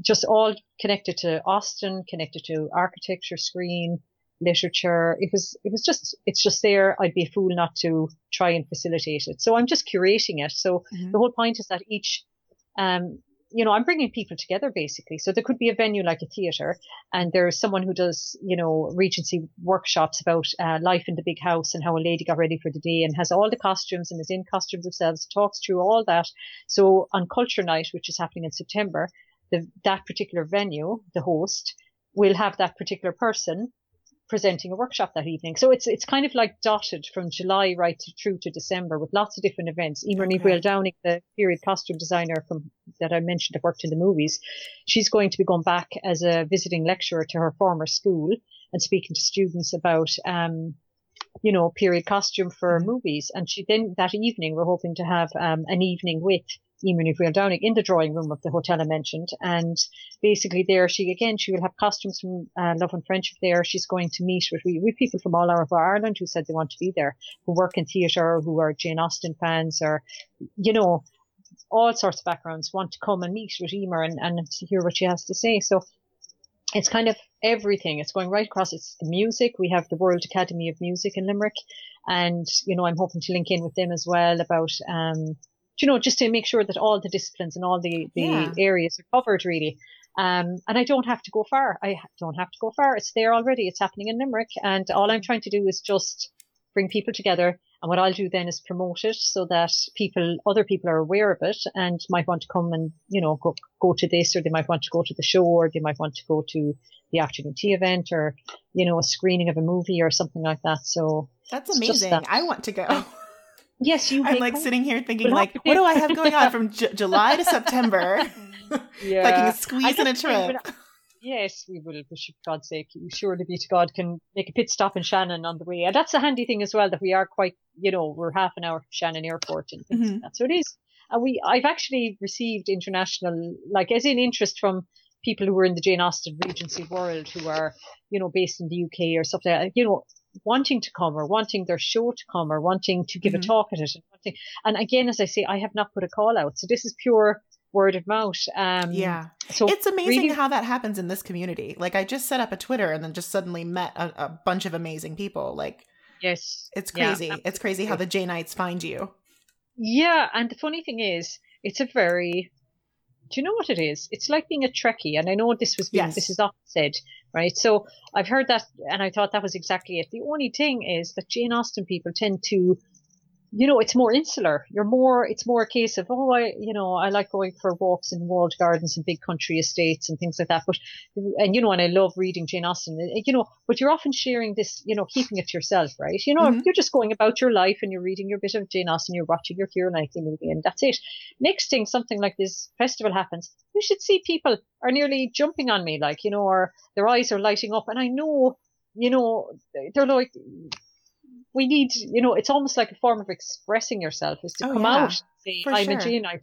just all connected to Austen, connected to architecture, screen, literature. It was, it was just, it's just there. I'd be a fool not to try and facilitate it. So I'm just curating it. So mm-hmm. the whole point is that each, um, you know, I'm bringing people together basically. So there could be a venue like a theatre and there's someone who does, you know, Regency workshops about uh, life in the big house and how a lady got ready for the day and has all the costumes and is in costumes themselves, talks through all that. So on Culture Night, which is happening in September, the, that particular venue, the host, will have that particular person presenting a workshop that evening. So it's it's kind of like dotted from July right to, through to December with lots of different events. Emer okay. Downing, the period costume designer from that I mentioned that worked in the movies, she's going to be going back as a visiting lecturer to her former school and speaking to students about um, you know, period costume for mm-hmm. movies. And she then that evening we're hoping to have um, an evening with Emer Ní Downing in the drawing room of the hotel I mentioned. And basically there she again she will have costumes from uh, Love and Friendship there. She's going to meet with with people from all over Ireland who said they want to be there, who work in theatre, who are Jane Austen fans or you know, all sorts of backgrounds want to come and meet with Emer and, and hear what she has to say. So it's kind of everything. It's going right across. It's the music. We have the World Academy of Music in Limerick. And, you know, I'm hoping to link in with them as well about, um, you know, just to make sure that all the disciplines and all the, the yeah. areas are covered really. Um, and I don't have to go far. I don't have to go far. It's there already. It's happening in Limerick. And all I'm trying to do is just bring people together and what I'll do then is promote it so that people, other people are aware of it and might want to come and, you know, go, go to this or they might want to go to the show or they might want to go to the afternoon tea event or, you know, a screening of a movie or something like that. So that's amazing. That. I want to go. Yes, you. I'm like come. sitting here thinking, like, what do I have going on from J- July to September? yeah, like, can squeeze in a trip. Yes, we will, for God's sake, you surely be to God can make a pit stop in Shannon on the way. And that's a handy thing as well that we are quite, you know, we're half an hour from Shannon Airport and mm-hmm. that's what it is. And we, I've actually received international, like as in interest from people who are in the Jane Austen Regency world who are, you know, based in the UK or something, like you know, wanting to come or wanting their show to come or wanting to give mm-hmm. a talk at it. And, wanting, and again, as I say, I have not put a call out. So this is pure word of mouth. Um, yeah. So it's amazing really- how that happens in this community. Like I just set up a Twitter and then just suddenly met a, a bunch of amazing people. Like, yes, it's crazy. Yeah, it's crazy how the Janeites find you. Yeah, and the funny thing is, it's a very. Do you know what it is? It's like being a Trekkie, and I know this was being, yes. this is often said, right? So I've heard that, and I thought that was exactly it. The only thing is that Jane Austen people tend to you know, it's more insular. You're more, it's more a case of, oh, I, you know, I like going for walks in walled gardens and big country estates and things like that. But, and you know, and I love reading Jane Austen, you know, but you're often sharing this, you know, keeping it to yourself, right? You know, mm-hmm. you're just going about your life and you're reading your bit of Jane Austen, you're watching your Keira Knightley movie and that's it. Next thing, something like this festival happens, you should see people are nearly jumping on me, like, you know, or their eyes are lighting up. And I know, you know, they're like, we need, you know, it's almost like a form of expressing yourself is to oh, come yeah, out, say, I'm sure. a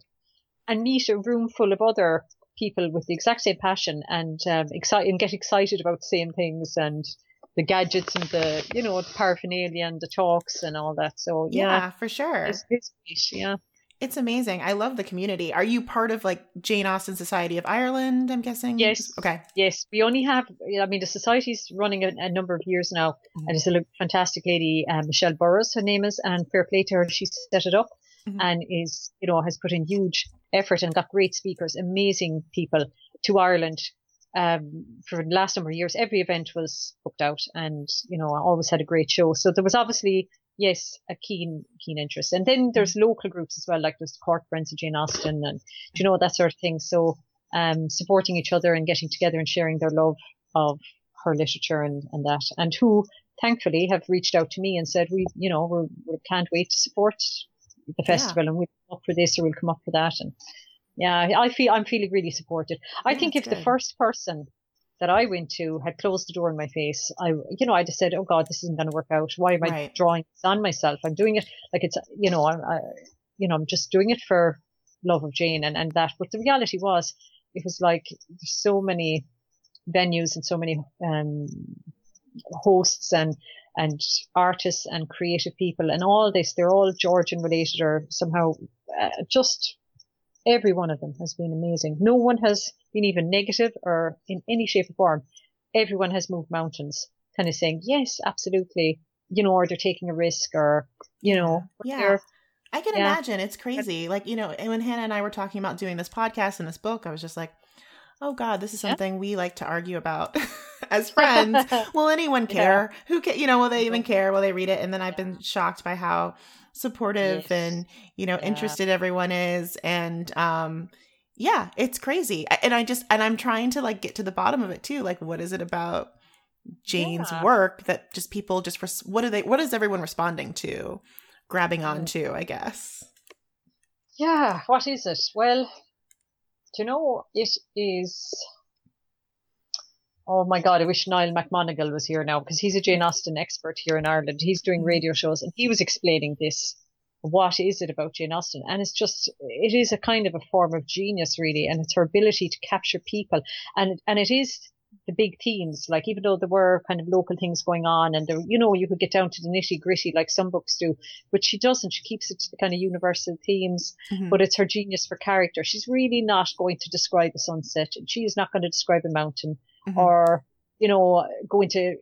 and meet a room full of other people with the exact same passion and um, excite and get excited about the same things and the gadgets and the, you know, the paraphernalia and the talks and all that. So yeah, yeah for sure. It's, it's, yeah. It's amazing. I love the community. Are you part of like Jane Austen Society of Ireland? I'm guessing. Yes. Okay. Yes, we only have. I mean, the society's running a, a number of years now, mm-hmm. and it's a fantastic lady, um, Michelle Burrows, her name is, and fair play to her. She set it up, mm-hmm. and is you know has put in huge effort and got great speakers, amazing people to Ireland. Um, for the last number of years, every event was booked out, and you know, I always had a great show. So there was obviously yes, a keen keen interest. And then there's local groups as well, like there's Cork Friends of Jane Austen and you know that sort of thing. So um, supporting each other and getting together and sharing their love of her literature and, and that, and who thankfully have reached out to me and said we, you know, we're, we can't wait to support the festival yeah. and we'll come up for this or we'll come up for that. And yeah, I feel I'm feeling really supported. I yeah, think if good. the first person that I went to had closed the door in my face, I, you know, I just said, oh God, this isn't going to work out. Why am I drawing this on myself? I'm doing it like it's, you know, I'm, I, you know, I'm just doing it for love of Jane and, and that. But the reality was, it was like so many venues and so many, um, hosts and, and artists and creative people and all this, they're all Georgian related or somehow uh, just every one of them has been amazing. No one has been even negative or in any shape or form. Everyone has moved mountains, kind of saying, yes, absolutely, you know, or they're taking a risk or, you know, yeah. I can yeah. imagine. It's crazy. Like, you know, when Hannah and I were talking about doing this podcast and this book, I was just like, oh God, this is something yeah. we like to argue about as friends. will anyone care? Yeah. Who can, you know, will they even care? Will they read it? And then I've been shocked by how supportive yes. and, you know, interested everyone is. And, um, yeah, it's crazy. And I just and I'm trying to like get to the bottom of it too. Like what is it about Jane's Yeah. work that just people just res- what are they what is everyone responding to, grabbing onto? I guess. Yeah, what is it? Well, you know, it is. Oh my God, I wish Niall MacMonagle was here now because he's a Jane Austen expert here in Ireland. He's doing mm-hmm. radio shows and he was explaining this. What is it about Jane Austen? And it's just, it is a kind of a form of genius, really, and it's her ability to capture people. And, and it is the big themes, like even though there were kind of local things going on and there, you know, you could get down to the nitty gritty like some books do, but she doesn't. She keeps it to the kind of universal themes Mhm. but it's her genius for character. She's really not going to describe a sunset. and She is not going to describe a mountain Mhm. or, you know, go into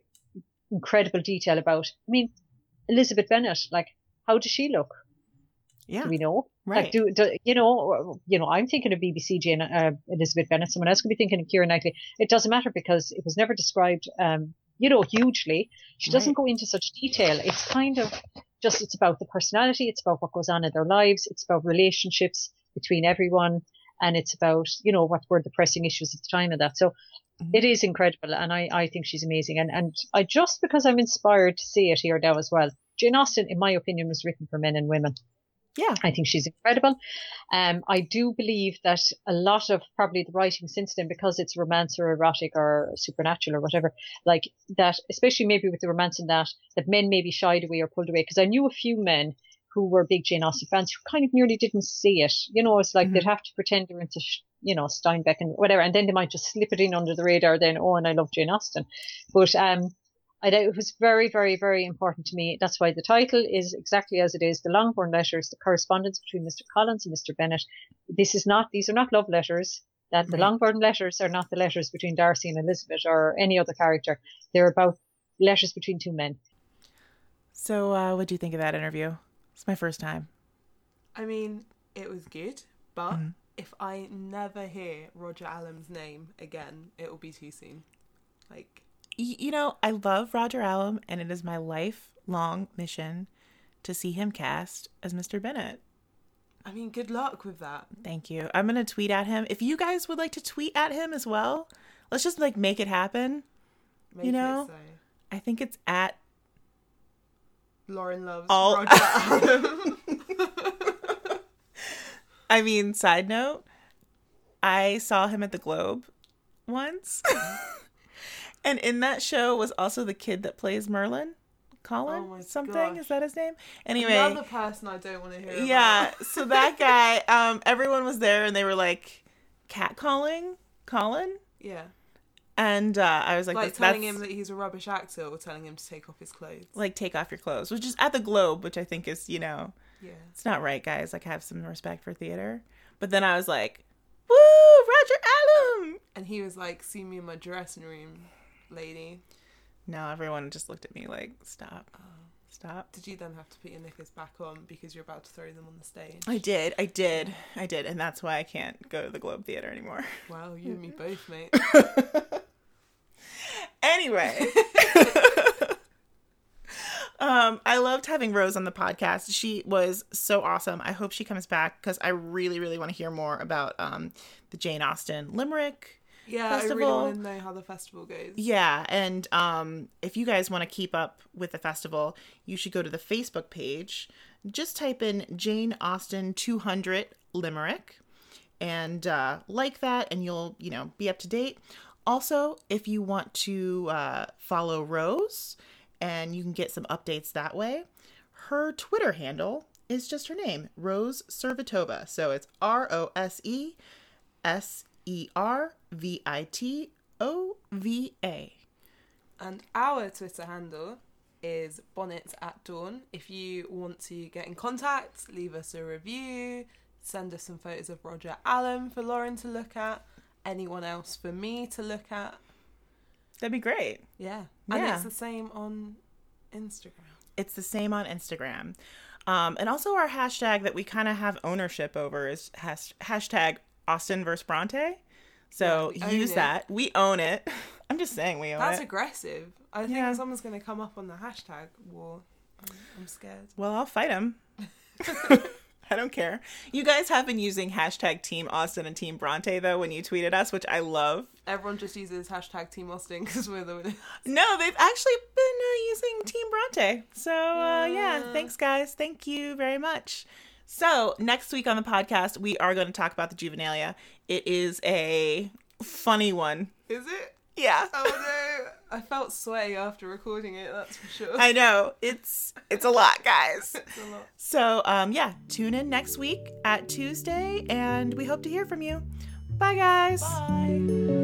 incredible detail about. I mean, Elizabeth Bennet, like, how does she look? Yeah, Do we know? right. Like, do, do you know? You know, I'm thinking of BBC Jane uh, Elizabeth Bennet. Someone else could be thinking of Keira Knightley. It doesn't matter because it was never described, um, you know, hugely. She doesn't Right. go into such detail. It's kind of just it's about the personality. It's about what goes on in their lives. It's about relationships between everyone, and it's about you know what were the pressing issues at the time of that. So. Mhm. It is incredible, and I, I think she's amazing. And, and I just because I'm inspired to see it here now as well. Jane Austen, in my opinion, was written for men and women. Yeah, I think she's incredible. Um, I do believe that a lot of probably the writing since then, because it's romance or erotic or supernatural or whatever, like that, especially maybe with the romance in that, that men maybe shied away or pulled away. Because I knew a few men who were big Jane Austen fans who kind of nearly didn't see it. You know, it's like Mhm. they'd have to pretend they're into, you know, Steinbeck and whatever, and then they might just slip it in under the radar. Then, oh, and I love Jane Austen, but um, I, it was very, very, very important to me. That's why the title is exactly as it is. The Longbourn letters, the correspondence between Mr. Collins and Mr. Bennet. This is not, these are not love letters. That the Right. Longbourn letters are not the letters between Darcy and Elizabeth or any other character. They're about letters between two men. So, uh, what do you think of that interview? It's my first time. I mean, it was good, but Mhm. if I never hear Roger Allam's name again, it will be too soon. Like, Y- you know, I love Roger Allam, and it is my lifelong mission to see him cast as Mr. Bennet. I mean, good luck with that. Thank you. I'm gonna tweet at him. If you guys would like to tweet at him as well, let's just like make it happen. Make You know? so. I think it's at Lauren loves All- Roger Allam. I mean, side note, I saw him at the Globe once. and in that show was also the kid that plays Merlin. Colin? Oh something? gosh. Is that his name? Anyway. Another person I don't want to hear about. yeah. So that guy, um, everyone was there and they were like catcalling Colin. Yeah. And uh, I was like, Like, telling him that he's a rubbish actor or telling him to take off his clothes. like take off your clothes, which is at the Globe, which I think is, you know, yeah. it's not right, guys. Like have some respect for theater. But then I was like, woo, Roger Allam. And he was like, see me in my dressing room, lady. No, everyone just looked at me like, stop, stop. Did you then have to put your knickers back on because you're about to throw them on the stage? I did, I did, I did, and that's why I can't go to the Globe Theater anymore. Wow, you and me both, mate. anyway. um, I loved having Rose on the podcast. She was so awesome. I hope she comes back because I really, really want to hear more about um, the Jane Austen Limerick. Yeah, I really Festival. want to know how the festival goes. Yeah, and um, if you guys want to keep up with the festival, you should go to the Facebook page. Just type in Jane Austen 200 Limerick and uh, like that, and you'll you know be up to date. Also, if you want to uh, follow Rose, and you can get some updates that way, her Twitter handle is just her name, Rose Servitova. So it's R O S E S E R V I T O V A. And our Twitter handle is bonnets at dawn. If you want to get in contact, leave us a review, send us some photos of Roger Allam for Lauren to look at, anyone else for me to look at. That'd be great. Yeah. And Yeah. it's the same on Instagram. It's the same on Instagram. Um, and also our hashtag that we kind of have ownership over is has- hashtag Austen versus Bronte. So Yeah, use it. that. We own it. I'm just saying we own That's it. That's aggressive. I think Yeah. someone's going to come up on the hashtag war. I'm, I'm scared. well, I'll fight him. I don't care. You guys have been using hashtag Team Austen and Team Bronte though when you tweeted us, which I love. Everyone just uses hashtag Team Austen because we're the winners. No, they've actually been uh, using Team Bronte. So uh, yeah, Yeah. thanks guys. Thank you very much. So next week on the podcast, we are going to talk about the juvenilia. It is a funny one. Is it? Yeah. Oh no! I felt sweaty after recording it. That's for sure. I know. It's it's a lot, guys. It's a lot. So, um yeah, tune in next week at Tuesday and we hope to hear from you. Bye guys. Bye.